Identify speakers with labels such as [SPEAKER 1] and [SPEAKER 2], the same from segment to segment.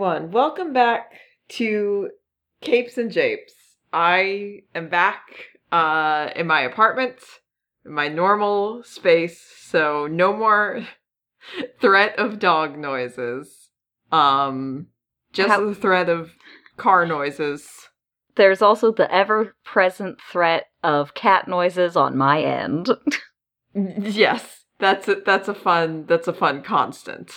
[SPEAKER 1] everyone. Welcome back to Capes and Japes. I am back uh, in my apartment, in my normal space, so no more threat of dog noises. Um, just
[SPEAKER 2] How-
[SPEAKER 1] the threat of car noises.
[SPEAKER 2] There's also the ever present threat of cat noises on my end.
[SPEAKER 1] Yes, that's a, that's a fun that's a fun constant.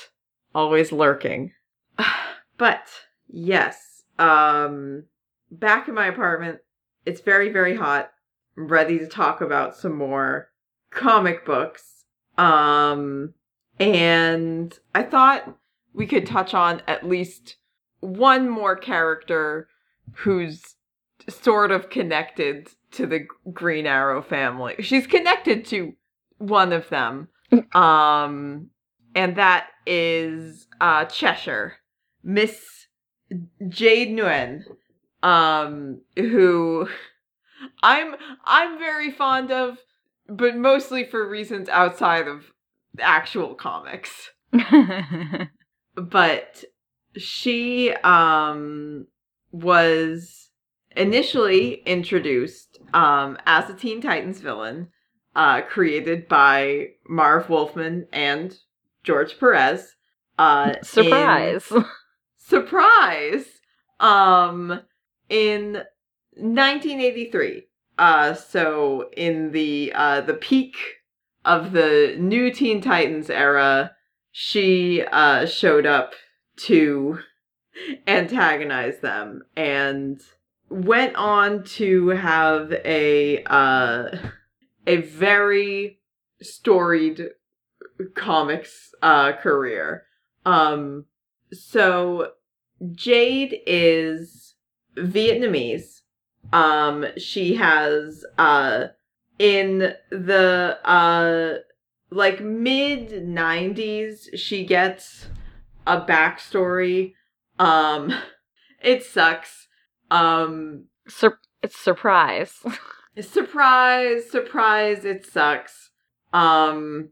[SPEAKER 1] Always lurking. But yes, um back in my apartment, it's very very hot. I'm ready to talk about some more comic books. Um and I thought we could touch on at least one more character who's sort of connected to the Green Arrow family. She's connected to one of them. Um and that is uh Cheshire. Miss Jade Nguyen. Um who I'm I'm very fond of, but mostly for reasons outside of actual comics. But she um was initially introduced um as a Teen Titans villain uh, created by Marv Wolfman and George Perez. Uh, in-
[SPEAKER 2] Surprise!
[SPEAKER 1] Um, in 1983. Uh, so in the uh the peak of the new Teen Titans era, she uh showed up to antagonize them and went on to have a uh a very storied comics uh career. Um so Jade is Vietnamese. Um she has uh in the uh like mid 90s she gets a backstory. Um it sucks. Um
[SPEAKER 2] Sur- it's surprise.
[SPEAKER 1] surprise surprise it sucks um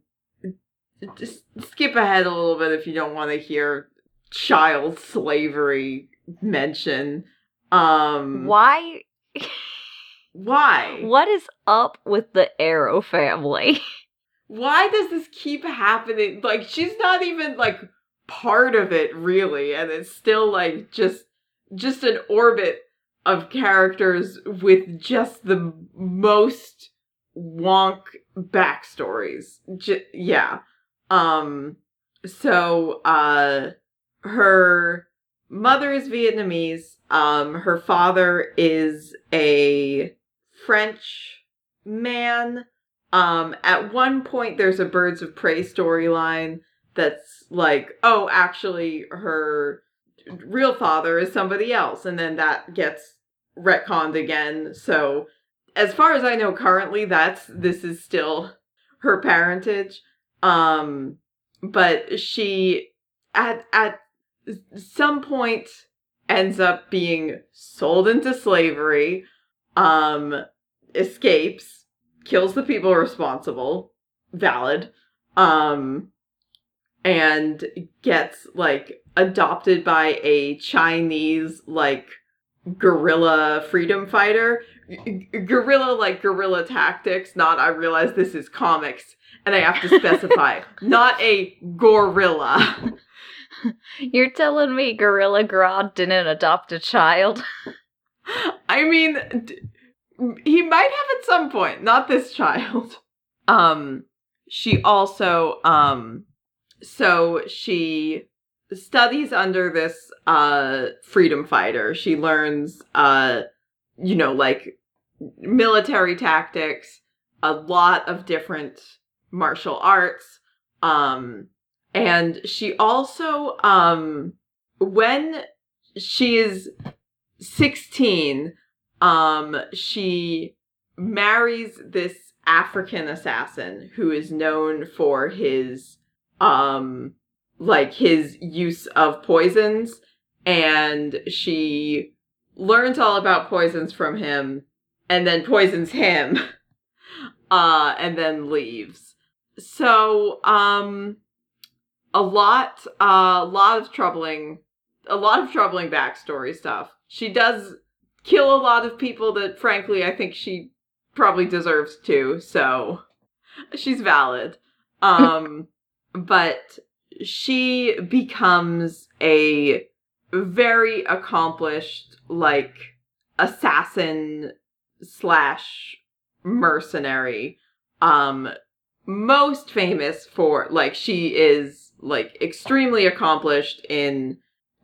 [SPEAKER 1] just skip ahead a little bit if you don't want to hear child slavery mention. Um
[SPEAKER 2] Why?
[SPEAKER 1] why?
[SPEAKER 2] What is up with the Arrow family?
[SPEAKER 1] why does this keep happening? Like she's not even like part of it really and it's still like just just an orbit of characters with just the most wonk backstories. J- yeah. Um so uh her mother is vietnamese um her father is a french man um, at one point, there's a Birds of Prey storyline that's like, oh, actually, her real father is somebody else, and then that gets retconned again. So, as far as I know, currently, that's this is still her parentage. Um, but she at at some point ends up being sold into slavery. Um, escapes kills the people responsible valid um and gets like adopted by a chinese like guerrilla freedom fighter G- guerrilla like guerrilla tactics not i realize this is comics and i have to specify not a gorilla
[SPEAKER 2] You're telling me Gorilla Grodd didn't adopt a child?
[SPEAKER 1] I mean, d- he might have at some point, not this child. Um, she also, um, so she studies under this, uh, freedom fighter. She learns, uh, you know, like military tactics, a lot of different martial arts. Um, and she also, um, when she is 16, um, she marries this African assassin who is known for his, um, like his use of poisons. And she learns all about poisons from him and then poisons him, uh, and then leaves. So, um, a lot, a lot of troubling a lot of troubling backstory stuff. She does kill a lot of people that, frankly, I think she probably deserves to. So she's valid. Um, but she becomes a very accomplished, like, assassin slash mercenary. Um, most famous for, like, she is, like, extremely accomplished in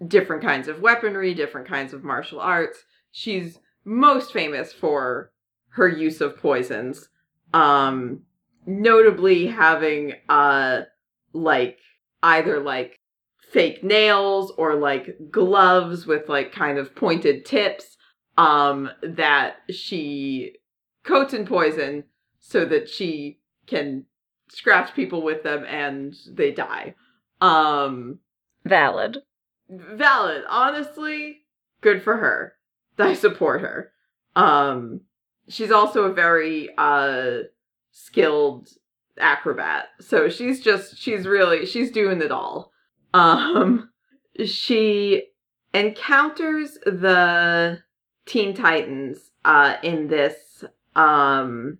[SPEAKER 1] different kinds of weaponry, different kinds of martial arts. She's most famous for her use of poisons. Um, notably having, uh, like, either like fake nails or like gloves with like kind of pointed tips um that she coats in poison so that she can scratch people with them and they die um
[SPEAKER 2] Valid.
[SPEAKER 1] valid. Honestly good for her. I support her. Um she's also a very uh skilled acrobat. So she's just she's really she's doing it all. Um she encounters the teen titans uh in this um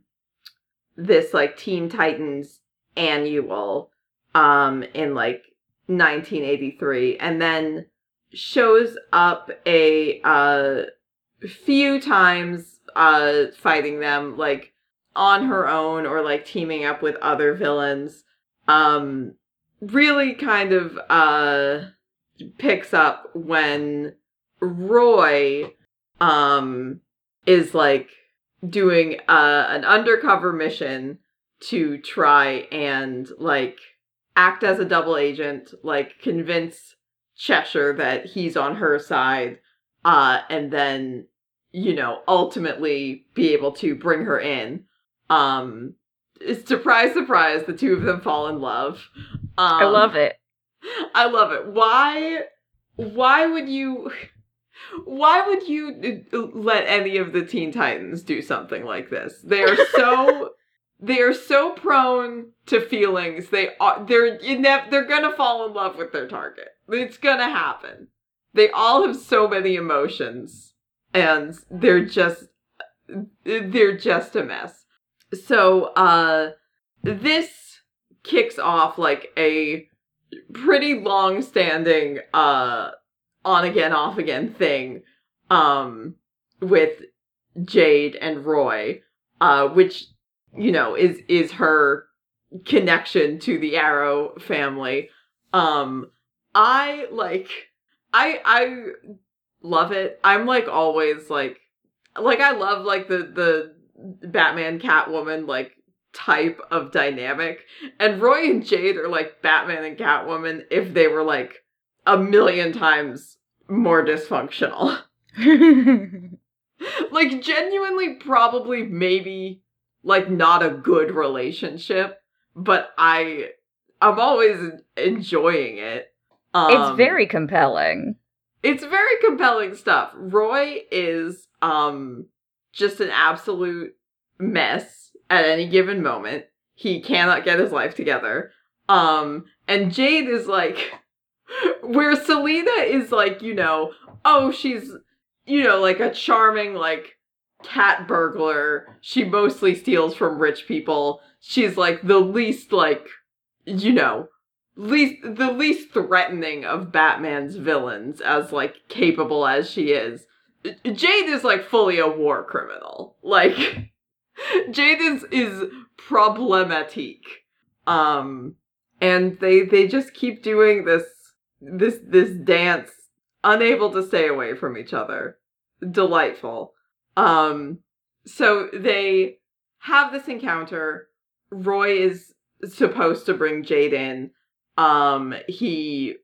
[SPEAKER 1] this like teen titans annual um in like 1983 and then shows up a uh few times uh fighting them like on her own or like teaming up with other villains um really kind of uh picks up when Roy um is like doing uh an undercover mission to try and like act as a double agent like convince Cheshire that he's on her side uh and then you know ultimately be able to bring her in. Um surprise surprise the two of them fall in love. Um,
[SPEAKER 2] I love it.
[SPEAKER 1] i love it. Why why would you why would you uh, let any of the teen titans do something like this? They are so they are so prone to feelings. They are they're they're gonna fall in love with their target. It's gonna happen. They all have so many emotions and they're just they're just a mess. So uh this kicks off like a pretty long standing uh on again off again thing um with Jade and Roy uh which you know is is her connection to the Arrow family um I like I I love it. I'm like always like like I love like the the Batman Catwoman like type of dynamic. And Roy and Jade are like Batman and Catwoman if they were like a million times more dysfunctional. like genuinely probably maybe like not a good relationship, but I I'm always enjoying it. Um,
[SPEAKER 2] it's very compelling.
[SPEAKER 1] it's very compelling stuff. Roy is um just an absolute mess at any given moment. He cannot get his life together. Um and Jade is like where Selina is like, you know, oh, she's you know, like a charming like cat burglar. She mostly steals from rich people. She's like the least like you know, least the least threatening of Batman's villains as like capable as she is. Jade is like fully a war criminal. Like Jade is is problematique. Um and they they just keep doing this this this dance unable to stay away from each other. Delightful. Um so they have this encounter. Roy is supposed to bring Jade in. Um he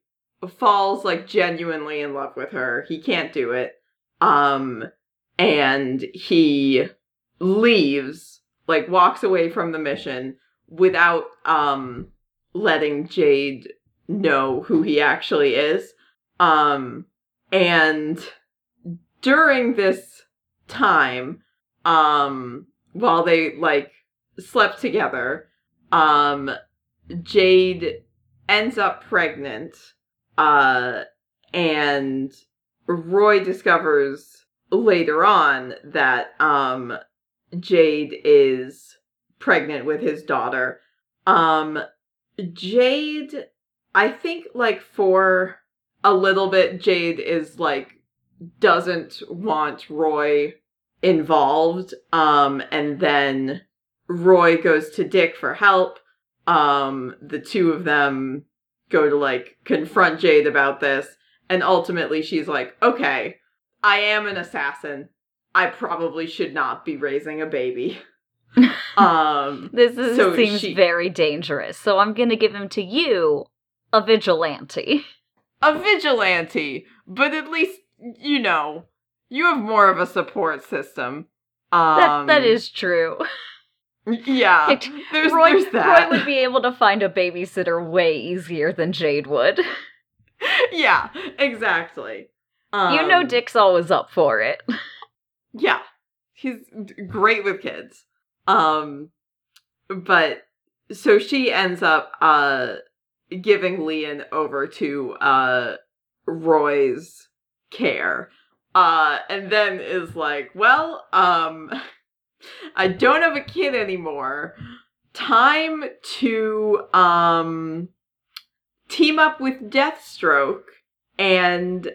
[SPEAKER 1] falls like genuinely in love with her. He can't do it. Um and he leaves, like walks away from the mission without um letting Jade know who he actually is. Um and during this time, um while they like slept together, um Jade ends up pregnant uh and Roy discovers later on that um Jade is pregnant with his daughter. Um Jade I think like for a little bit Jade is like doesn't want Roy involved um and then Roy goes to Dick for help. Um the two of them go to like confront Jade about this and ultimately she's like, "Okay, I am an assassin. I probably should not be raising a baby." um
[SPEAKER 2] This is,
[SPEAKER 1] So
[SPEAKER 2] seems
[SPEAKER 1] she-
[SPEAKER 2] very dangerous. So I'm going to give him to you, a vigilante.
[SPEAKER 1] a vigilante, but at least you know you have more of a support system.
[SPEAKER 2] That
[SPEAKER 1] Um,
[SPEAKER 2] that is true.
[SPEAKER 1] yeah.
[SPEAKER 2] It-
[SPEAKER 1] There's,
[SPEAKER 2] Roy,
[SPEAKER 1] there's that.
[SPEAKER 2] Roy would be able to find a babysitter way easier than Jade would.
[SPEAKER 1] yeah, exactly.
[SPEAKER 2] you know
[SPEAKER 1] Um,
[SPEAKER 2] Dick's always up for it.
[SPEAKER 1] Yeah, he's great with kids. Um, but so she ends up uh giving Lian over to uh Roy's care. Uh, and then is like, well, um, I don't have a kid anymore. Time to um team up with Deathstroke and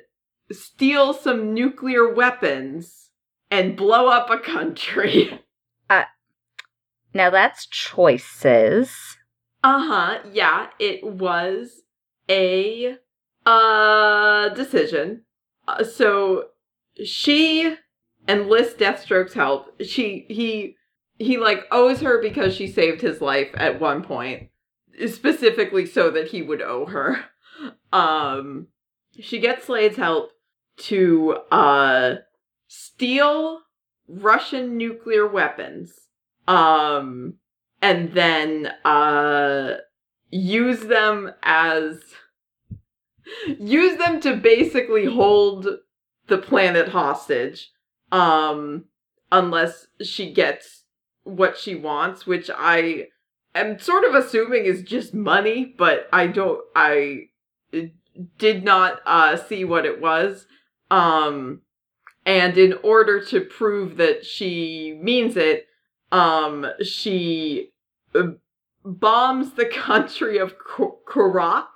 [SPEAKER 1] steal some nuclear weapons and blow up a country.
[SPEAKER 2] Now that's choices.
[SPEAKER 1] Uh-huh. Yeah, it was a uh decision. Uh, so she enlists Deathstroke's help. She he he like owes her because she saved his life at one point, specifically so that he would owe her. Um she gets Slade's help to uh steal Russian nuclear weapons. Um and then uh use them as use them to basically hold the planet hostage um unless she gets what she wants which i am sort of assuming is just money but i don't i uh, did not uh see what it was um and in order to prove that she means it um she uh, bombs the country of K- Qurac,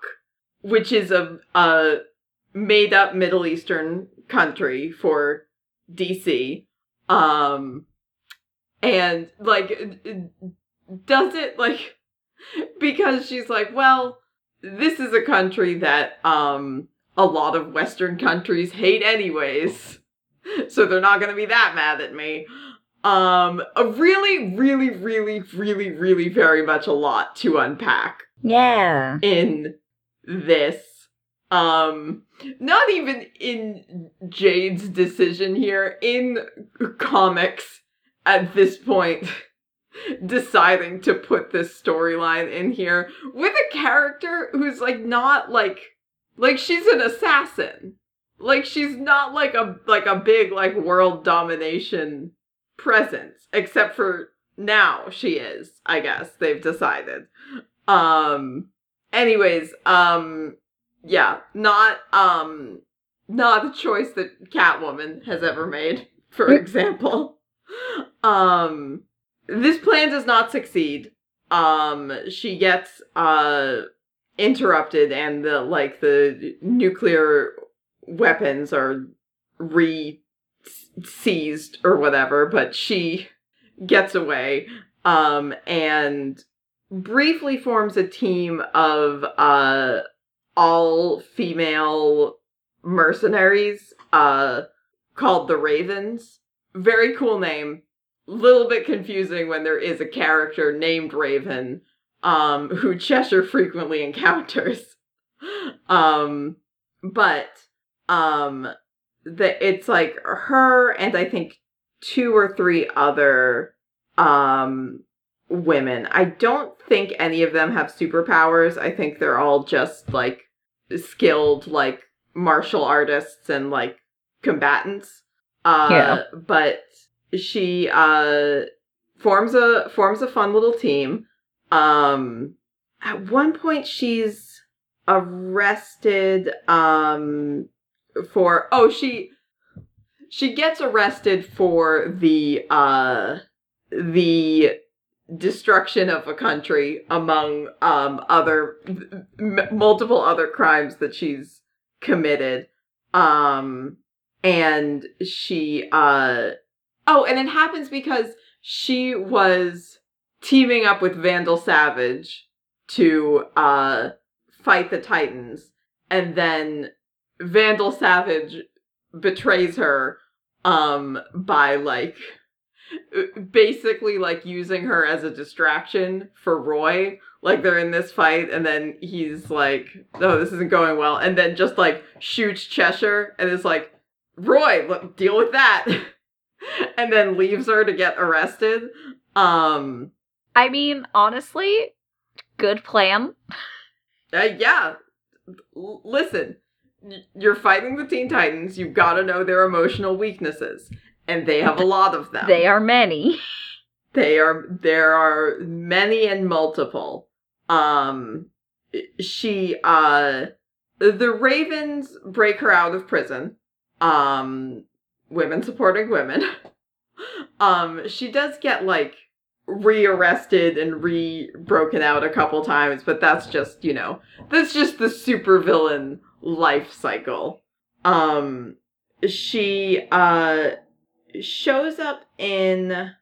[SPEAKER 1] which is a, a made up Middle Eastern country for DC. Um, and like, does it like, because she's like, well, this is a country that, um, a lot of Western countries hate anyways. So they're not gonna be that mad at me um a really really really really really very much a lot to unpack
[SPEAKER 2] Yeah.
[SPEAKER 1] in this um not even in jade's decision here in comics at this point deciding to put this storyline in here with a character who's like not like like she's an assassin. Like she's not like a like a big like world domination presence except for now she is i guess they've decided. Um anyways um yeah not um not a choice that catwoman has ever made for example. Um this plan does not succeed. Um she gets uh interrupted and the like the nuclear weapons are re seized or whatever, but she gets away. Um and briefly forms a team of uh all female mercenaries uh called the Ravens. Very cool name. Little bit confusing when there is a character named Raven um who Cheshire frequently encounters. Um but um it's like her and I think two or three other um women. I don't think any of them have superpowers. I think they're all just like skilled like martial artists and like combatants. Uh
[SPEAKER 2] Yeah.
[SPEAKER 1] but she uh forms a forms a fun little team. Um at one point she's arrested um for oh she she gets arrested for the uh the destruction of a country among um other m- multiple other crimes that she's committed. Um and she uh oh and it happens because she was teaming up with Vandal Savage to uh fight the Titans. And then Vandal Savage betrays her um by like basically like using her as a distraction for Roy. Like they're in this fight and then he's like, "Oh, this isn't going well." And then just like shoots Cheshire and is like, "Roy, look, deal with that." and then leaves her to get arrested. Um
[SPEAKER 2] I mean, honestly, good plan.
[SPEAKER 1] uh, yeah. L- listen, you're fighting the Teen Titans. You've got to know their emotional weaknesses, and they have a lot of them.
[SPEAKER 2] They are many.
[SPEAKER 1] They are there are many and multiple. Um she uh the Ravens break her out of prison. Um women supporting women. um she does get like rearrested and re broken out a couple times, but that's just, you know, that's just the supervillain life cycle. Um she uh shows up in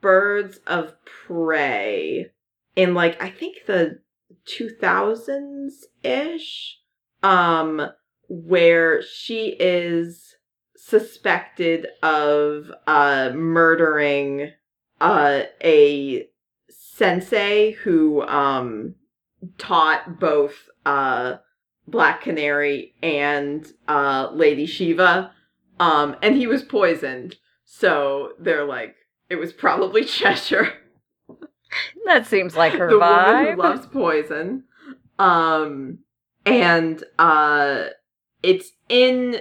[SPEAKER 1] Birds of Prey in like I think the 2000s ish um where she is suspected of uh murdering uh a sensei who um taught both uh Black Canary and uh Lady Shiva um and he was poisoned so they're like it was probably Cheshire
[SPEAKER 2] That seems like her
[SPEAKER 1] the woman
[SPEAKER 2] vibe.
[SPEAKER 1] who loves poison. Um, and uh, it's in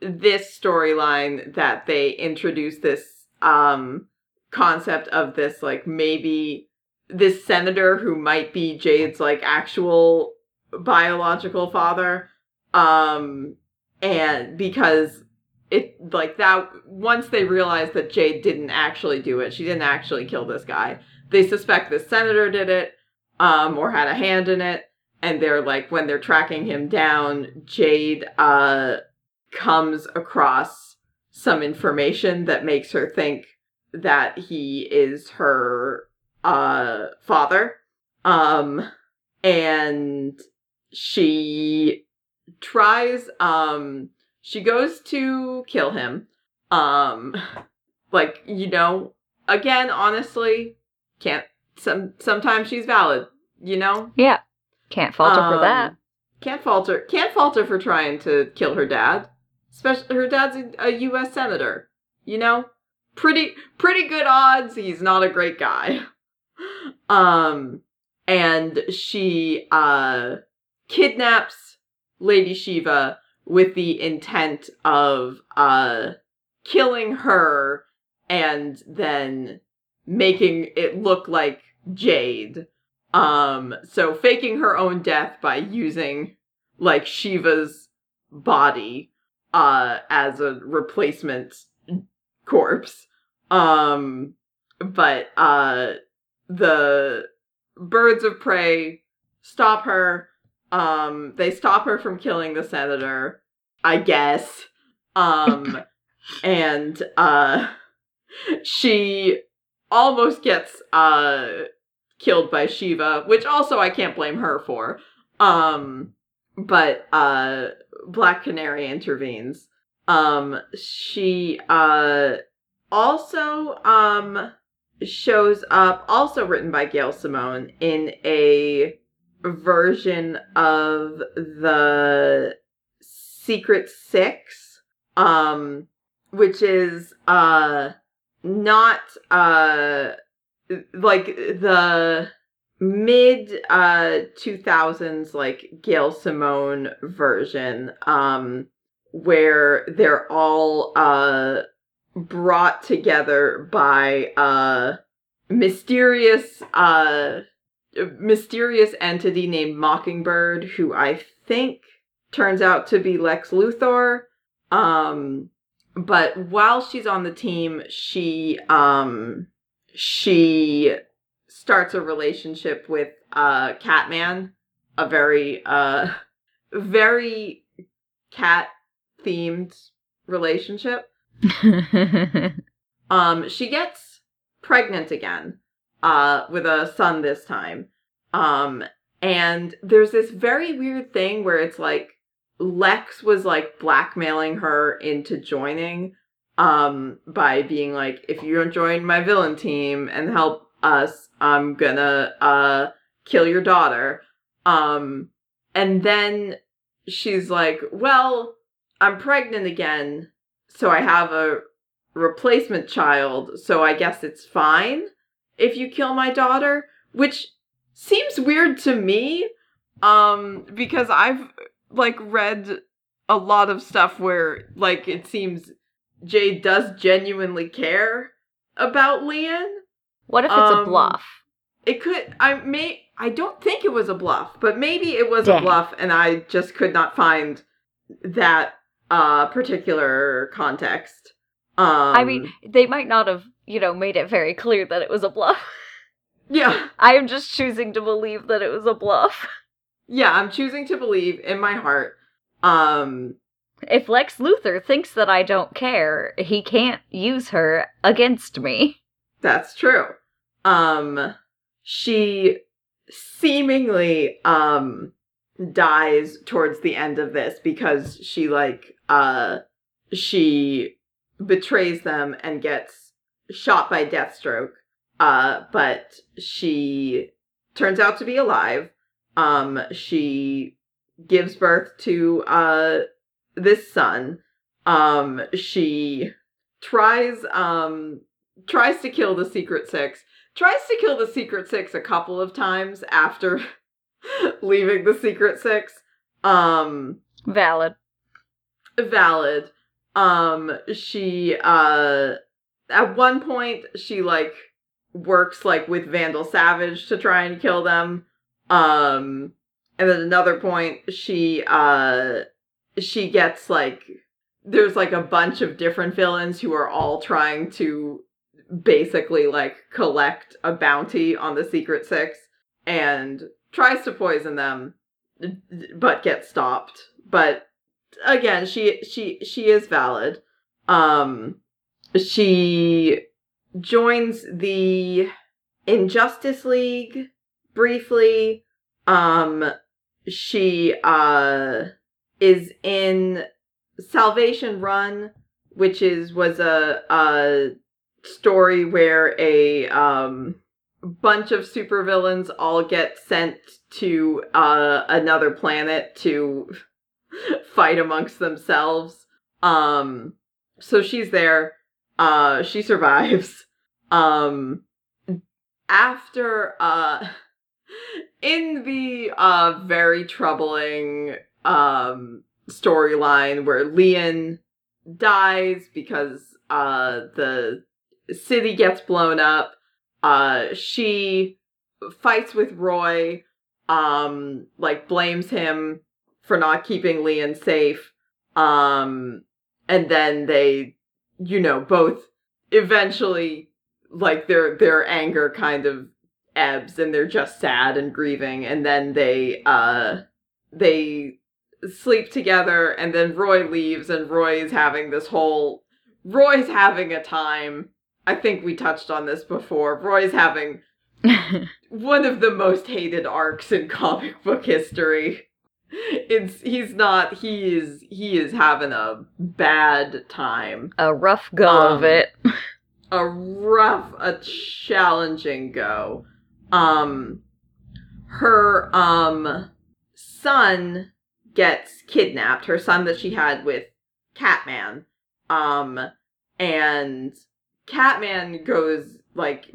[SPEAKER 1] this storyline that they introduce this um concept of this like maybe this senator who might be Jade's like actual biological father. Um, and because it like that once they realize that Jade didn't actually do it, she didn't actually kill this guy they suspect the senator did it um or had a hand in it and they're like when they're tracking him down jade uh comes across some information that makes her think that he is her uh father um and she tries um she goes to kill him um like you know again honestly can't some sometimes she's valid you know
[SPEAKER 2] yeah. Can't falter for that.
[SPEAKER 1] Um, can't falter can't falter for trying to kill her dad especially her dad's a, a us senator you know pretty pretty good odds he's not a great guy um and she uh kidnaps lady shiva with the intent of uh killing her and then making it look like Jade. Um, so faking her own death by using like Shiva's body uh as a replacement corpse. Um but uh the birds of prey stop her. Um they stop her from killing the senator, I guess. Um and uh she almost gets uh killed by Shiva, which also I can't blame her for. Um but uh Black Canary intervenes. Um she uh also um shows up also written by Gail Simone in a version of the Secret 6 um which is uh not uh like the mid uh 2000s like Gail Simone version um where they're all uh brought together by uh mysterious uh mysterious entity named Mockingbird, who I think turns out to be Lex Luthor. Um, but while she's on the team, she um, she starts a relationship with uh, Catman, a very uh, very cat themed relationship. um, she gets pregnant again uh, with a son this time. Um, and there's this very weird thing where it's like Lex was like blackmailing her into joining um by being like if you don't join my villain team and help us i'm gonna uh kill your daughter um and then she's like well i'm pregnant again so i have a replacement child so i guess it's fine if you kill my daughter which seems weird to me um because i've like read a lot of stuff where like it seems Jade does genuinely care about Lian.
[SPEAKER 2] What if it's
[SPEAKER 1] Um,
[SPEAKER 2] a bluff?
[SPEAKER 1] It could I may I don't think it was a bluff, but maybe it was a bluff and I just could not find that uh particular context. Um
[SPEAKER 2] I mean, they might not have, you know, made it very clear that it was a bluff.
[SPEAKER 1] yeah.
[SPEAKER 2] I am just choosing to believe that it was a bluff.
[SPEAKER 1] Yeah, I'm choosing to believe in my heart. Um
[SPEAKER 2] If Lex Luthor thinks that I don't care, he can't use her against me.
[SPEAKER 1] That's true. Um she seemingly um dies towards the end of this because she like uh she betrays them and gets shot by Deathstroke. Uh but she turns out to be alive. Um she gives birth to uh this son. Um she tries um tries to kill the secret six tries to kill the secret six a couple of times after leaving the secret six um
[SPEAKER 2] Valid.
[SPEAKER 1] valid um she uh at one point she like works like with vandal savage to try and kill them. Um and then another point she uh she gets like there's like a bunch of different villains who are all trying to basically like collect a bounty on the secret six and tries to poison them but gets stopped. But again she she she is valid. Um she joins the injustice league briefly. Um she uh is in salvation run which is was a a story where a um bunch of supervillains all get sent to uh another planet to fight amongst themselves. Um so she's there uh she survives. Um after uh in the uh very troubling um storyline where Lian dies because uh the city gets blown up uh she fights with Roy um like blames him for not keeping Lian safe um and then they you know both eventually like their their anger kind of ebbs and they're just sad and grieving and then they uh they sleep together and then Roy leaves and Roy is having this whole Roy's having a time. I think we touched on this before. Roy's having one of the most hated arcs in comic book history. It's he's not he is he is having a bad time.
[SPEAKER 2] a rough go
[SPEAKER 1] Um,
[SPEAKER 2] of it.
[SPEAKER 1] A rough, a challenging go. Um her um son gets kidnapped, her son that she had with Catman. Um and Catman goes like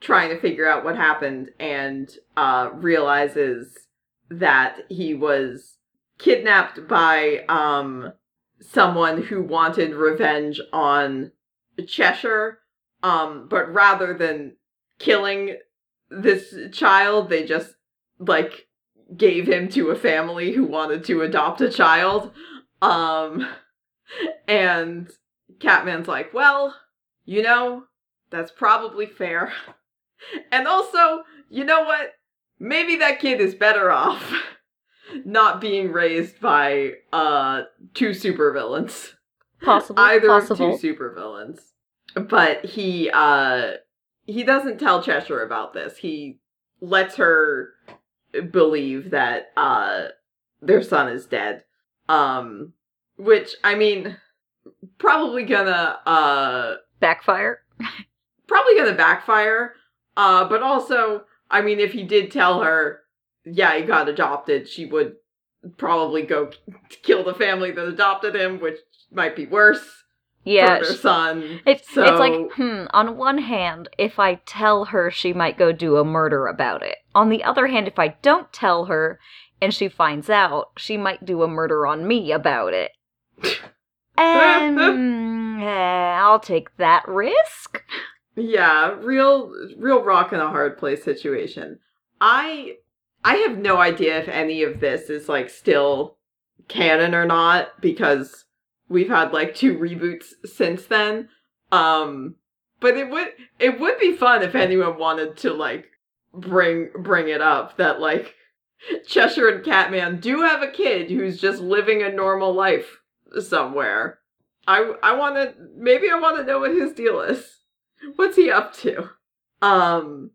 [SPEAKER 1] trying to figure out what happened and uh realizes that he was kidnapped by um someone who wanted revenge on Cheshire um but rather than killing this child they just like gave him to a family who wanted to adopt a child. Um and Catman's like, "Well, you know, that's probably fair." And also, you know what? Maybe that kid is better off not being raised by uh two supervillains.
[SPEAKER 2] Possible.
[SPEAKER 1] Either
[SPEAKER 2] possible.
[SPEAKER 1] of two supervillains. But he uh he doesn't tell Cheshire about this. He lets her believe that uh their son is dead. Um which I mean probably gonna uh
[SPEAKER 2] Backfire.
[SPEAKER 1] probably gonna backfire. Uh but also I mean if he did tell her yeah, he got adopted, she would probably go kill the family that adopted him, which might be worse
[SPEAKER 2] Yeah.
[SPEAKER 1] for their son.
[SPEAKER 2] It's it's like, hmm, on one hand, if I tell her she might go do a murder about it. On the other hand, if I don't tell her and she finds out, she might do a murder on me about it. And eh, I'll take that risk.
[SPEAKER 1] Yeah, real real rock in a hard place situation. I I have no idea if any of this is like still canon or not because we've had like two reboots since then. Um but it would it would be fun if anyone wanted to like bring bring it up that like Cheshire and Catman do have a kid who's just living a normal life somewhere. I I want to maybe I want to know what his deal is. What's he up to? Um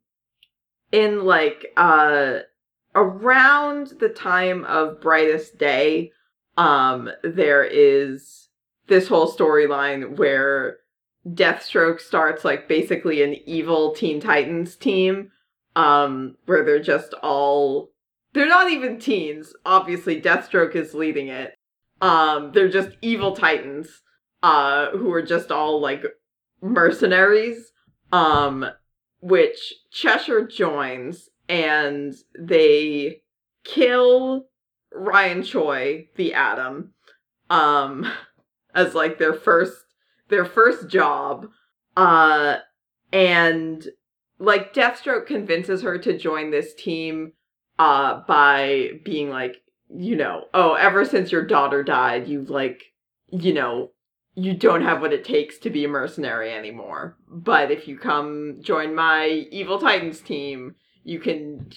[SPEAKER 1] in like uh around the time of Brightest Day, um there is this whole storyline where Deathstroke starts like basically an evil Teen Titans team um where they're just all they're not even teens. Obviously Deathstroke is leading it. Um they're just evil titans uh who are just all like mercenaries um which Cheshire joins and they kill Ryan Choi the Atom um as like their first their first job uh and like Deathstroke convinces her to join this team uh by being like you know oh ever since your daughter died you like you know you don't have what it takes to be a mercenary anymore. But if you come join my evil titans team you can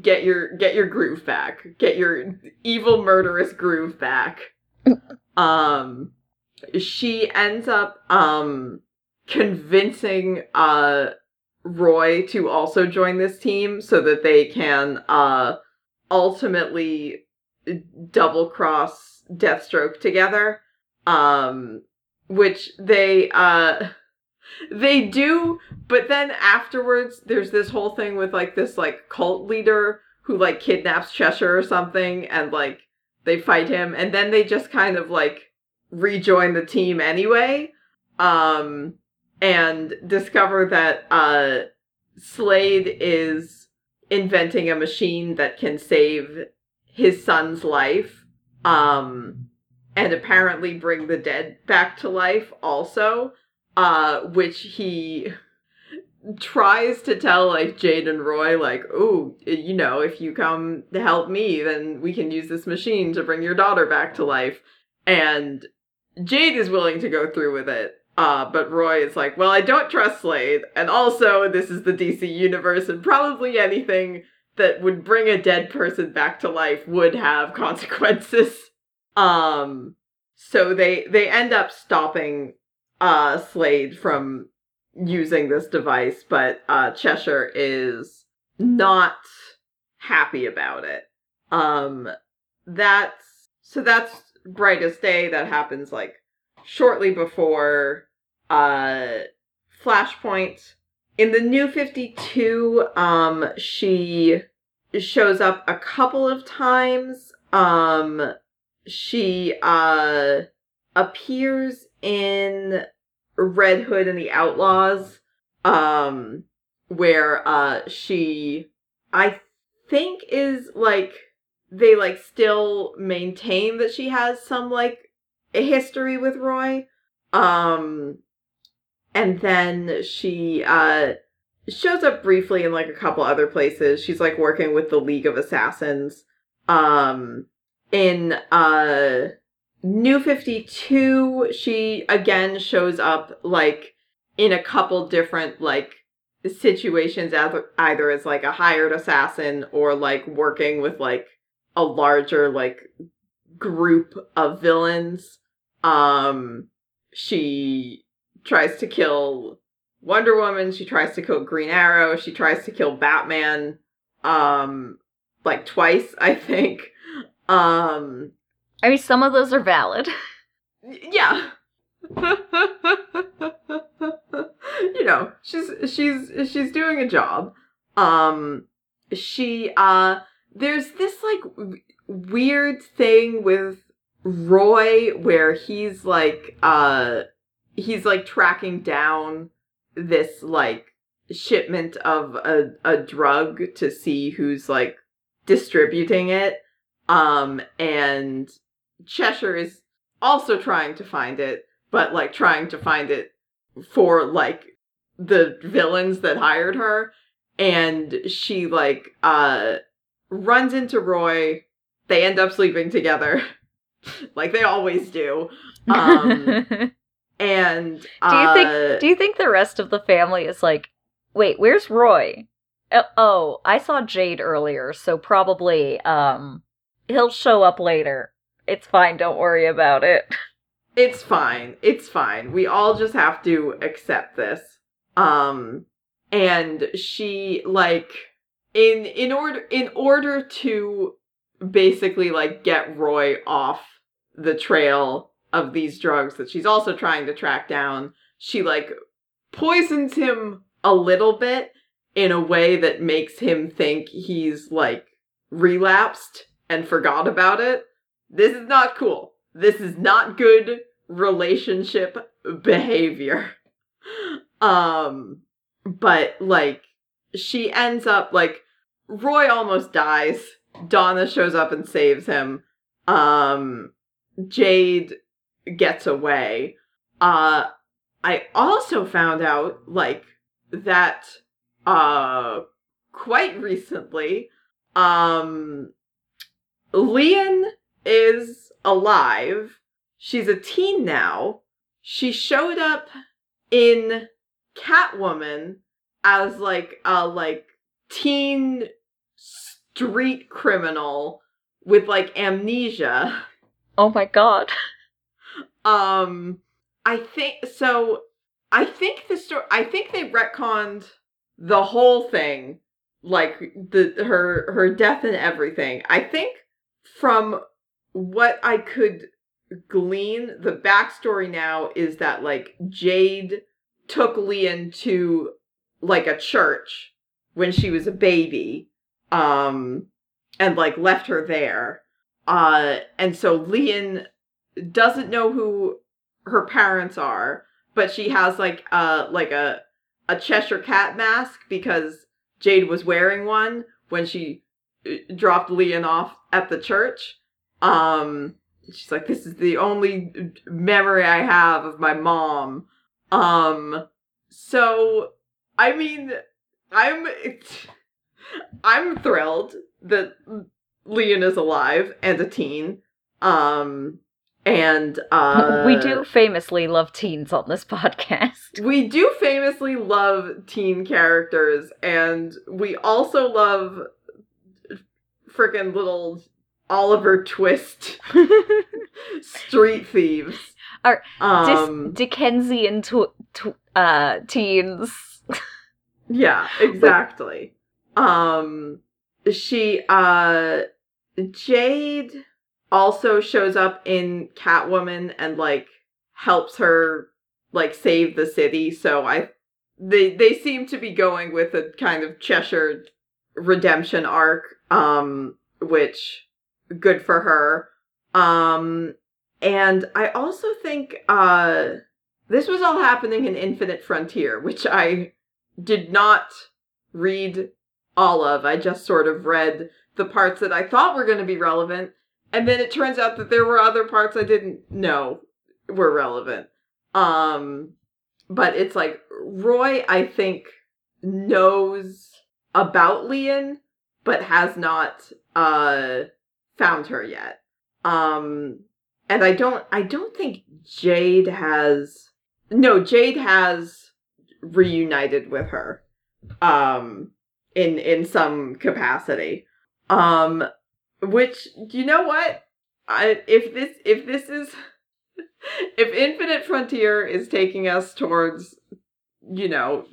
[SPEAKER 1] get your get your groove back. Get your evil murderous groove back. Um she ends up um convincing uh Roy to also join this team so that they can uh ultimately double cross Deathstroke together. Um which they uh they do, but then afterwards there's this whole thing with like this like cult leader who like kidnaps Cheshire or something and like they fight him and then they just kind of like rejoin the team anyway. Um and discover that uh Slade is inventing a machine that can save his son's life um and apparently bring the dead back to life also uh which he tries to tell like Jade and Roy like oh you know if you come to help me then we can use this machine to bring your daughter back to life and Jade is willing to go through with it uh, but Roy is like, well, I don't trust Slade, and also this is the DC universe, and probably anything that would bring a dead person back to life would have consequences. Um, so they they end up stopping uh Slade from using this device, but uh Cheshire is not happy about it. Um, that's so that's brightest day that happens like shortly before uh Flashpoint. In the new 52, um she shows up a couple of times. Um she uh appears in Red Hood and the Outlaws um where uh she I think is like they like still maintain that she has some like a history with Roy. Um and then she uh shows up briefly in like a couple other places. She's like working with the League of Assassins. Um in uh New 52, she again shows up like in a couple different like situations either, as like a hired assassin or like working with like a larger like group of villains. Um she tries to kill Wonder Woman, she tries to kill Green Arrow, she tries to kill Batman um like twice, I think. Um
[SPEAKER 2] I mean some of those are valid.
[SPEAKER 1] yeah. you know, she's she's she's doing a job. Um she uh there's this like w- weird thing with Roy where he's like uh he's like tracking down this like shipment of a, a drug to see who's like distributing it um and Cheshire is also trying to find it but like trying to find it for like the villains that hired her. And she like uh runs into Roy. They end up sleeping together. Like they always do. Um and
[SPEAKER 2] do you
[SPEAKER 1] uh,
[SPEAKER 2] think do you think the rest of the family is like, wait, where's Roy? Oh, oh, I saw Jade earlier, so probably um he'll show up later. It's fine, don't worry about it.
[SPEAKER 1] it's fine it's fine we all just have to accept this um and she like in in order in order to basically like get roy off the trail of these drugs that she's also trying to track down she like poisons him a little bit in a way that makes him think he's like relapsed and forgot about it this is not cool this is not good relationship behavior. Um, but like, she ends up like, Roy almost dies. Donna shows up and saves him. Um, Jade gets away. Uh, I also found out like that, uh, quite recently, um, Lian is alive She's a teen now. She showed up in Catwoman as like a like teen street criminal with like amnesia.
[SPEAKER 2] Oh my god.
[SPEAKER 1] Um I think so I think the story I think they retconned the whole thing like the her her death and everything. I think from what I could glean the backstory now is that like Jade took Lian to like a church when she was a baby um and like left her there. Uh and so Lian doesn't know who her parents are but she has like uh like a a Cheshire cat mask because Jade was wearing one when she dropped Lian off at the church. Um she's like this is the only memory i have of my mom. Um so i mean i'm i'm thrilled that Lian is alive and a teen. Um and uh
[SPEAKER 2] we do famously love teens on this podcast.
[SPEAKER 1] We do famously love teen characters and we also love freaking little Oliver Twist street thieves.
[SPEAKER 2] Are
[SPEAKER 1] Um,
[SPEAKER 2] Dis- Dickensian tw- tw- uh, teens.
[SPEAKER 1] yeah, exactly. Um, she, uh, Jade also shows up in Catwoman and like helps her like save the city. So I, they they seem to be going with a kind of Cheshire redemption arc. Um, which good for her. Um, and I also think uh, this was all happening in Infinite Frontier, which I did not read all of. I just sort of read the parts that I thought were going to be relevant. And then it turns out that there were other parts I didn't know were relevant. Um, but it's like Roy, I think, knows about Lian, but has not uh found her yet. Um and I don't I don't think Jade has no, Jade has reunited with her. Um in in some capacity. Um which you know what? I if this if this is if Infinite Frontier is taking us towards you know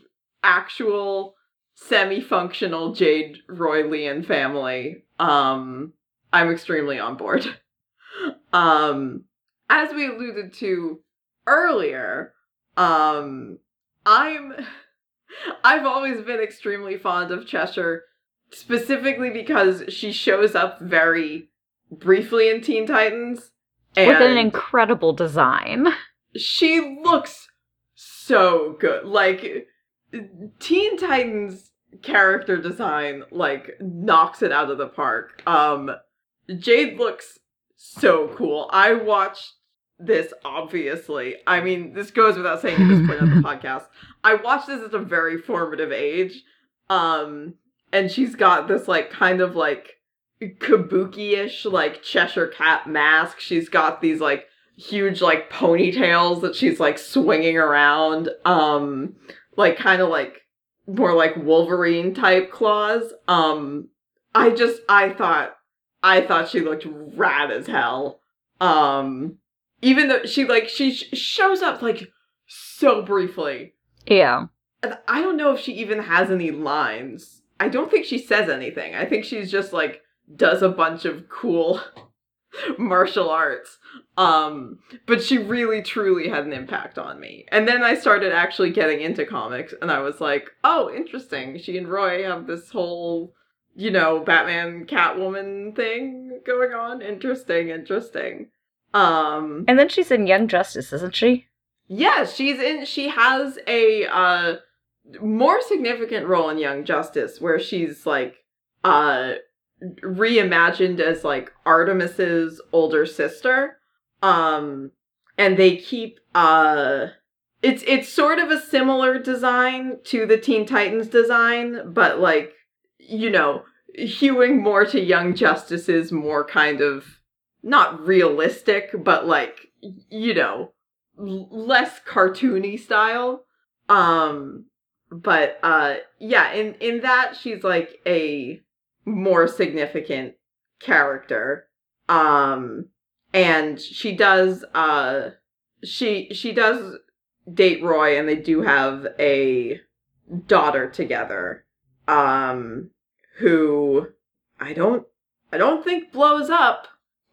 [SPEAKER 1] actual semi-functional Jade Roy Lian family, um I'm extremely on board. Um as we alluded to earlier, um I'm I've always been extremely fond of Cheshire specifically because she shows up very briefly in Teen Titans
[SPEAKER 2] With an incredible design.
[SPEAKER 1] she looks so good. Like Teen Titans character design like knocks it out of the park. Um Jade looks so cool. I watched this obviously. I mean, this goes without saying at this point on the podcast. I watched this at a very formative age. Um and she's got this like kind of like kabuki-ish like Cheshire cat mask. She's got these like huge like ponytails that she's like swinging around. Um like kind of like more like Wolverine type claws. Um I just I thought I thought she looked rad as hell. Um even though she like she sh- shows up like so briefly.
[SPEAKER 2] Yeah.
[SPEAKER 1] And I don't know if she even has any lines. I don't think she says anything. I think she's just like does a bunch of cool martial arts. Um, but she really truly had an impact on me. And then I started actually getting into comics and I was like, "Oh, interesting. She and Roy have this whole, you know, Batman Catwoman thing going on. Interesting, interesting." Um,
[SPEAKER 2] And then she's in Young Justice, isn't she?
[SPEAKER 1] yeah, she's in she has a uh more significant role in Young Justice where she's like uh reimagined as like Artemis's older sister. Um and they keep uh it's it's sort of a similar design to the Teen Titans design, but like you know, hewing more to Young Justice's more kind of not realistic, but like you know, less cartoony style. Um but uh yeah, in in that she's like a more significant character. Um and she does uh she she does date Roy and they do have a daughter together. Um who I don't I don't think blows up,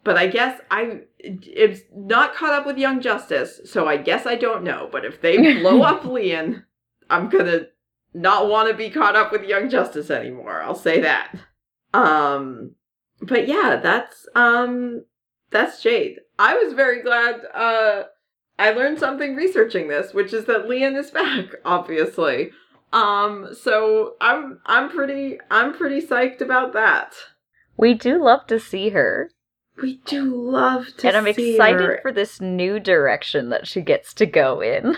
[SPEAKER 1] but I guess I it's not caught up with Young Justice, so I guess I don't know. But if they blow up Lian, I'm gonna not want to be caught up with Young Justice anymore. I'll say that. Um, but yeah, that's um, that's Jade. I was very glad. Uh, I learned something researching this, which is that Lian is back. Obviously. Um, so I'm I'm pretty I'm pretty psyched about that.
[SPEAKER 2] We do love to see her.
[SPEAKER 1] We do love to
[SPEAKER 2] and I'm excited
[SPEAKER 1] her.
[SPEAKER 2] for this new direction that she gets to go in.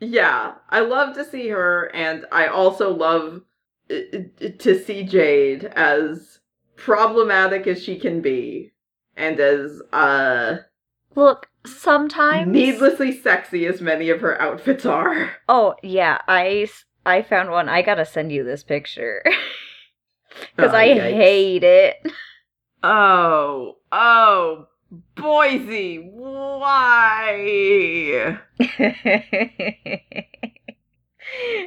[SPEAKER 1] Yeah, I love to see her, and I also love to see Jade as problematic as she can be, and as uh
[SPEAKER 2] Look, sometimes
[SPEAKER 1] needlessly sexy as many of her outfits are.
[SPEAKER 2] Oh yeah, i i found one. I gotta send you this picture because
[SPEAKER 1] Oh,
[SPEAKER 2] I
[SPEAKER 1] yikes.
[SPEAKER 2] hate it.
[SPEAKER 1] Oh, oh, Boise, why?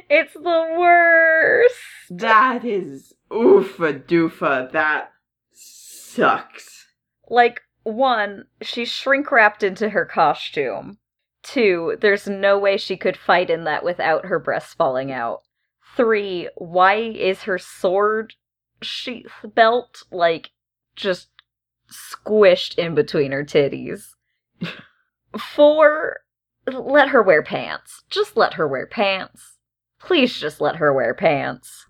[SPEAKER 2] it's the worst.
[SPEAKER 1] That is oofa doofa. That sucks.
[SPEAKER 2] Like one, she's shrink wrapped into her costume. Two, there's no way she could fight in that without her breasts falling out. Three, why is her sword sheath belt like just squished in between her titties? Four, let her wear pants. Just let her wear pants. Please just let her wear pants.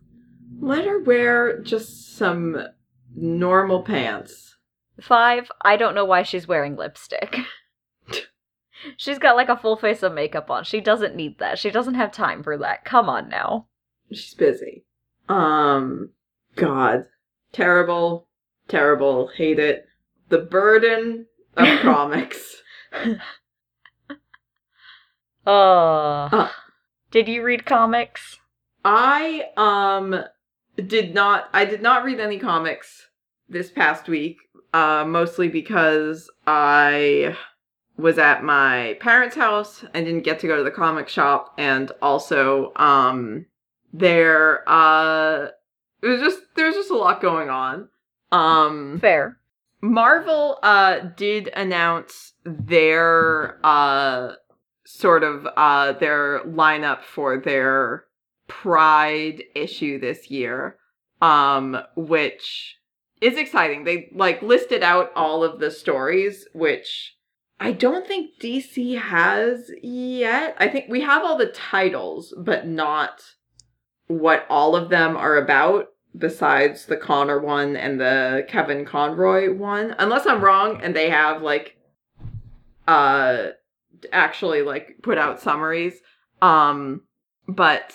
[SPEAKER 1] Let her wear just some normal pants.
[SPEAKER 2] Five, I don't know why she's wearing lipstick. she's got like a full face of makeup on. She doesn't need that. She doesn't have time for that. Come on now.
[SPEAKER 1] she's busy. Um, God, terrible, terrible. Hate it. The burden of comics.
[SPEAKER 2] Oh.
[SPEAKER 1] Uh.
[SPEAKER 2] Did you read comics?
[SPEAKER 1] I um did not. I did not read any comics this past week. Uh, mostly because I was at my parents' house and didn't get to go to the comic shop, and also um there uh it was just there was just a lot going on. Um
[SPEAKER 2] Fair.
[SPEAKER 1] Marvel uh did announce their uh sort of uh their lineup for their Pride issue this year. Um which is exciting. They like listed out all of the stories which I don't think DC has yet. I think we have all the titles but not what all of them are about besides the Connor one and the Kevin Conroy one. Unless I'm wrong and they have like uh actually like put out summaries. Um but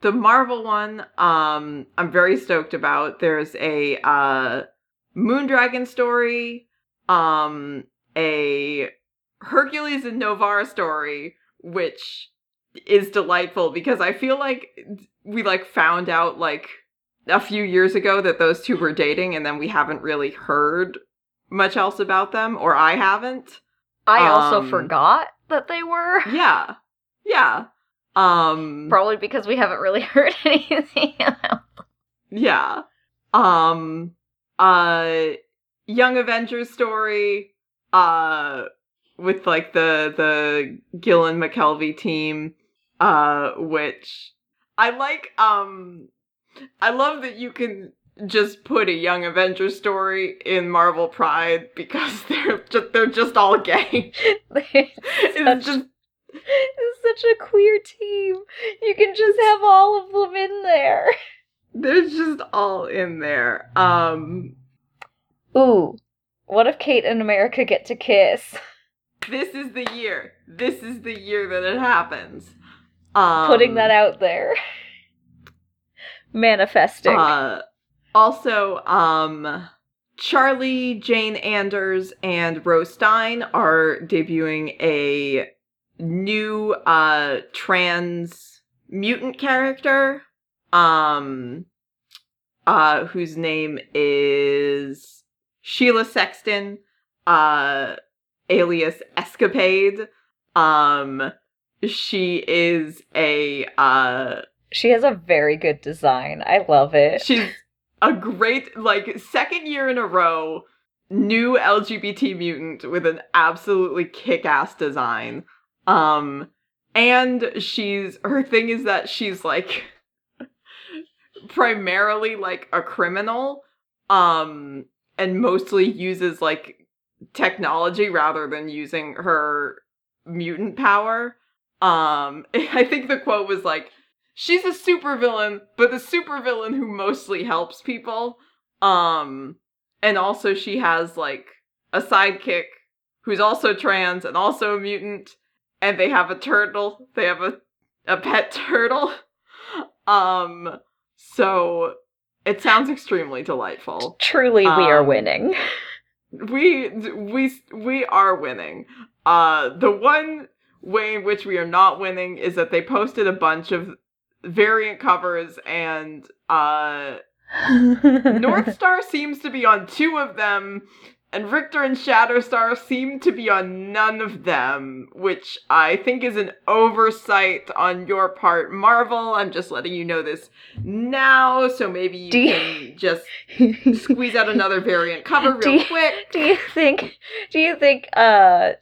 [SPEAKER 1] the Marvel one um I'm very stoked about. There's a uh Moondragon story, um a Hercules and Noh-Varr story which is delightful because I feel like we like found out like a few years ago that those two were dating and then we haven't really heard much else about them or I haven't.
[SPEAKER 2] I also
[SPEAKER 1] Um,
[SPEAKER 2] forgot that they were.
[SPEAKER 1] Yeah. Yeah. Um
[SPEAKER 2] Probably because we haven't really heard anything. else.
[SPEAKER 1] yeah. Um uh Young Avengers story uh with like the the Gillen McKelvey team uh which I like um I love that you can just put a Young Avengers story in Marvel Pride because they're just they're just all gay. it's just
[SPEAKER 2] It's such a queer team. You can just have all of them in there.
[SPEAKER 1] they're just all in there. Um
[SPEAKER 2] Ooh, what if Kate and America get to kiss?
[SPEAKER 1] this is the year. This is the year that it happens. Um,
[SPEAKER 2] Putting that out there. Manifesting.
[SPEAKER 1] Uh, also, um, Charlie, Jane Anders, and Ro Stein are debuting a new uh trans mutant character. Um, uh, whose name is Sheila Sexton, uh, alias Escapade. Um, she is a uh
[SPEAKER 2] she has a very good design. I love it.
[SPEAKER 1] She's a great, like, second year in a row, new LGBT mutant with an absolutely kick ass design. Um, and she's, her thing is that she's, like, primarily, like, a criminal, um, and mostly uses, like, technology rather than using her mutant power. Um, I think the quote was like, she's a supervillain, but the supervillain who mostly helps people. Um, and also she has like a sidekick who's also trans and also a mutant, and they have a turtle. They have a a pet turtle. Um, so it sounds extremely delightful.
[SPEAKER 2] Truly, we are
[SPEAKER 1] Um,
[SPEAKER 2] winning.
[SPEAKER 1] We we we are winning. Uh, the one way in which we are not winning is that they posted a bunch of variant covers and uh Northstar seems to be on two of them and Rictor and Shatterstar seem to be on none of them, which I think is an oversight on your part, Marvel. I'm just letting you know this now, so maybe you
[SPEAKER 2] you-
[SPEAKER 1] can just squeeze out another variant cover
[SPEAKER 2] Do
[SPEAKER 1] real
[SPEAKER 2] you-
[SPEAKER 1] quick.
[SPEAKER 2] do you think? Do you think? Uh,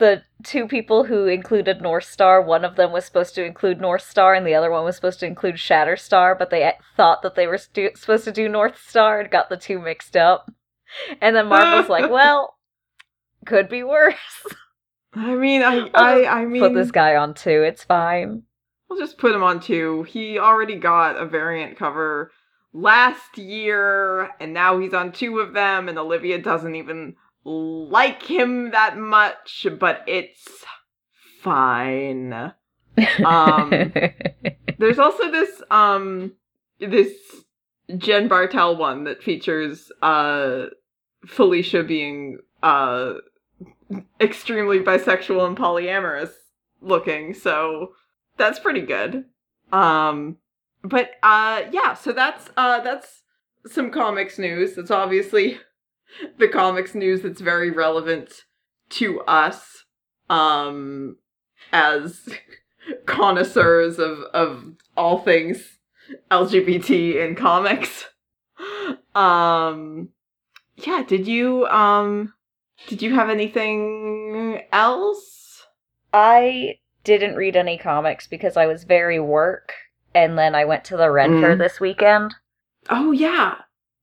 [SPEAKER 2] the two people who included Northstar, one of them was supposed to include Northstar, and the other one was supposed to include Shatterstar, but they thought that they were stu- supposed to do Northstar and got the two mixed up. And then Marvel's like, "Well, could be worse.
[SPEAKER 1] I mean, I, I, I mean,
[SPEAKER 2] Put this guy on two. It's fine."
[SPEAKER 1] We'll just put him on two. He already got a variant cover last year, and now he's on two of them, and Olivia doesn't even like him that much, but it's fine. Um, There's also this um this Jen Bartel one that features uh Felicia being uh extremely bisexual and polyamorous looking, so that's pretty good. Um but uh yeah, so that's uh that's some comics news. That's obviously the comics news that's very relevant to us um as connoisseurs of of all things LGBT in comics. Um yeah, did you um did you have anything else?
[SPEAKER 2] I didn't read any comics because I was very work, and then I went to the Ren Fair
[SPEAKER 1] Mm.
[SPEAKER 2] this weekend.
[SPEAKER 1] Oh yeah.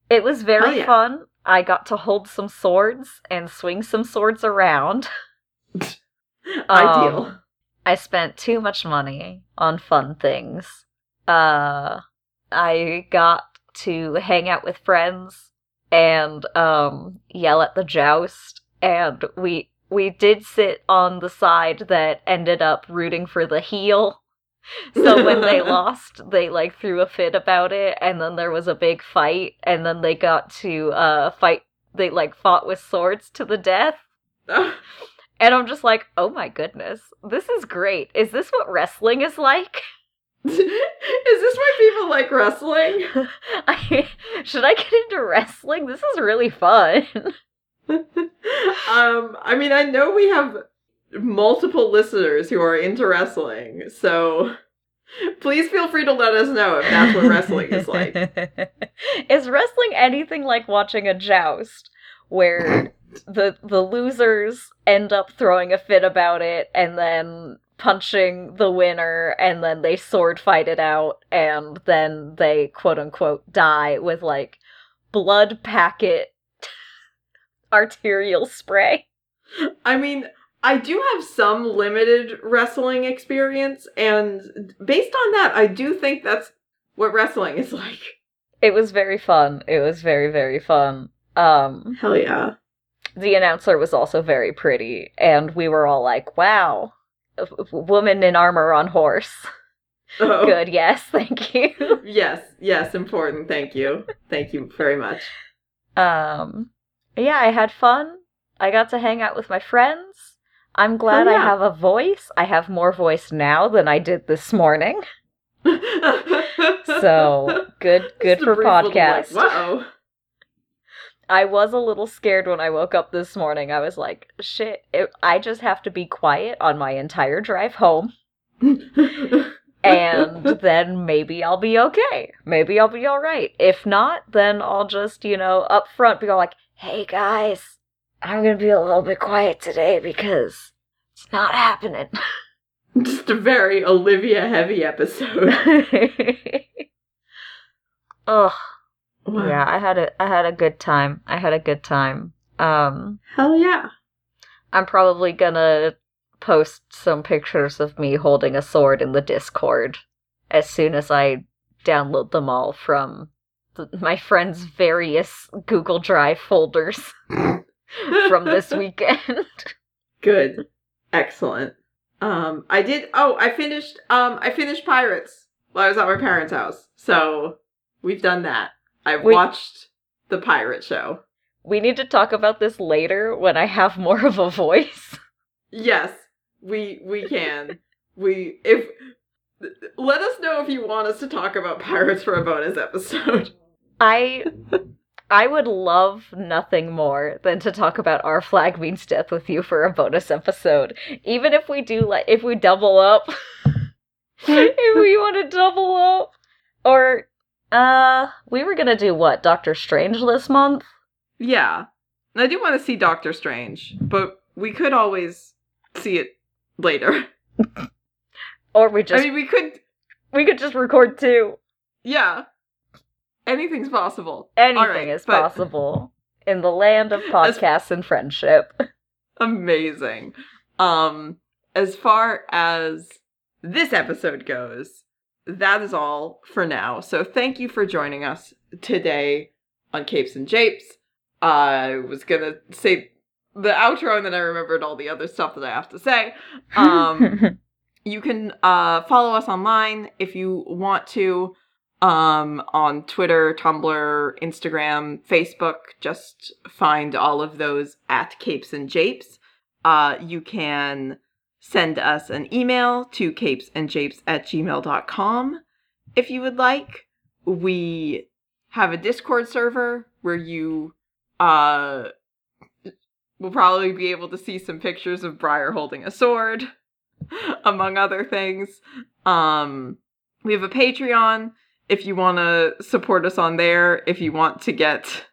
[SPEAKER 2] It was very
[SPEAKER 1] yeah.
[SPEAKER 2] fun. I got to hold some swords and swing some swords around.
[SPEAKER 1] Ideal.
[SPEAKER 2] Um, I spent too much money on fun things. Uh, I got to hang out with friends and um, yell at the joust, and we we did sit on the side that ended up rooting for the heel. So when they lost, they like threw a fit about it, and then there was a big fight, and then they got to uh fight. They like fought with swords to the death. And I'm just like, oh my goodness, this is great. Is this what wrestling is like?
[SPEAKER 1] Is this why people like wrestling?
[SPEAKER 2] I, should I get into wrestling? This is really fun.
[SPEAKER 1] um, I mean, I know we have multiple listeners who are into wrestling, so please feel free to let us know if that's what wrestling is like.
[SPEAKER 2] is wrestling anything like watching a joust where the the losers end up throwing a fit about it and then punching the winner and then they sword fight it out and then they quote unquote die with like blood packet arterial spray.
[SPEAKER 1] I mean, I do have some limited wrestling experience, and based on that, I do think that's what wrestling is like.
[SPEAKER 2] It was very fun. It was very very fun. Um
[SPEAKER 1] Hell yeah.
[SPEAKER 2] the announcer was also very pretty and we were all like, "Wow, woman in armor on horse."
[SPEAKER 1] Oh,
[SPEAKER 2] Good. Yes, thank you.
[SPEAKER 1] Yes, yes, important. Thank you. Thank you very much.
[SPEAKER 2] Um yeah, I had fun. I got to hang out with my friends. I'm glad
[SPEAKER 1] Oh,
[SPEAKER 2] I have a voice. I have more voice now than I did this morning. So, good good
[SPEAKER 1] Just
[SPEAKER 2] for podcast.
[SPEAKER 1] Like, Whoa.
[SPEAKER 2] I was a little scared when I woke up this morning. I was like, shit, it, I just have to be quiet on my entire drive home. and then maybe I'll be okay. Maybe I'll be all right. If not, then I'll just, you know, up front be all like, hey guys, I'm gonna be a little bit quiet today because it's not happening.
[SPEAKER 1] Just a very Olivia heavy episode.
[SPEAKER 2] Ugh.
[SPEAKER 1] Wow.
[SPEAKER 2] Yeah, I had a I had a good time. I had a good time. Um
[SPEAKER 1] Hell yeah.
[SPEAKER 2] I'm probably gonna post some pictures of me holding a sword in the Discord as soon as I download them all from th- my friends' various Google Drive folders from this weekend.
[SPEAKER 1] Good. Excellent. Um I did oh, I finished um I finished Pirates while I was at my parents' house. So we've done that. I've
[SPEAKER 2] Wait.
[SPEAKER 1] watched the pirate show.
[SPEAKER 2] we need to talk about this later when I have more of a voice.
[SPEAKER 1] Yes, we we can. we if let us know if you want us to talk about pirates for a bonus episode.
[SPEAKER 2] I I would love nothing more than to talk about our flag means death with you for a bonus episode. Even if we do like if we double up. if we want to double up. Or uh we were gonna do what, Doctor Strange this month?
[SPEAKER 1] Yeah. I do want to see Doctor Strange, but we could always see it later.
[SPEAKER 2] Or we just
[SPEAKER 1] I mean, we could
[SPEAKER 2] we could just record two.
[SPEAKER 1] yeah. Anything's possible.
[SPEAKER 2] Anything
[SPEAKER 1] right,
[SPEAKER 2] is
[SPEAKER 1] but-
[SPEAKER 2] possible in the land of podcasts and friendship.
[SPEAKER 1] amazing. Um, as far as this episode goes, that is all for now. So thank you for joining us today on Capes and Japes. I was gonna say the outro and then I remembered all the other stuff that I have to say. Um, you can uh, follow us online if you want to um, on Twitter, Tumblr, Instagram, Facebook. Just find all of those at Capes and Japes. Uh, you can send us an email to capesandjapes at gmail.com if you would like. We have a Discord server where you uh, will probably be able to see some pictures of Briar holding a sword, among other things. Um, we have a Patreon if you want to support us on there, if you want to get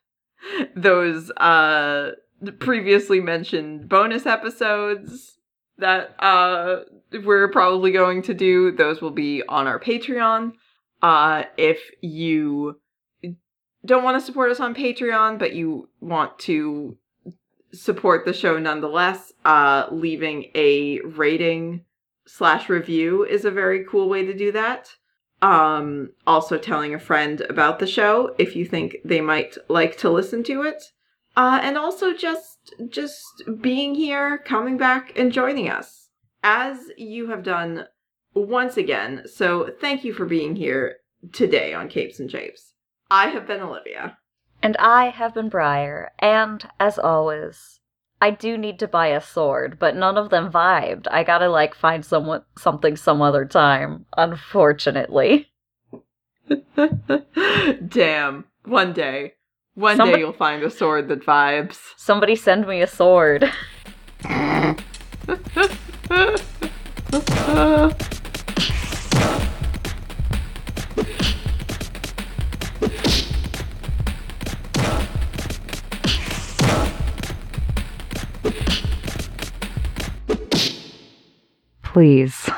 [SPEAKER 1] those uh previously mentioned bonus episodes that uh we're probably going to do, those will be on our Patreon. Uh if you don't want to support us on Patreon, but you want to support the show nonetheless, uh leaving a rating slash review is a very cool way to do that um, also telling a friend about the show if you think they might like to listen to it. Uh, and also just just being here coming back and joining us. As you have done once again so thank you for being here today on capes and japes i have been olivia.
[SPEAKER 2] And I have been Briar, and as always, I do need to buy a sword, but none of them vibed. I gotta like find someone something some other time, unfortunately.
[SPEAKER 1] damn one day one
[SPEAKER 2] Somebody-
[SPEAKER 1] day you'll find a sword that vibes
[SPEAKER 2] Somebody send me a sword. please.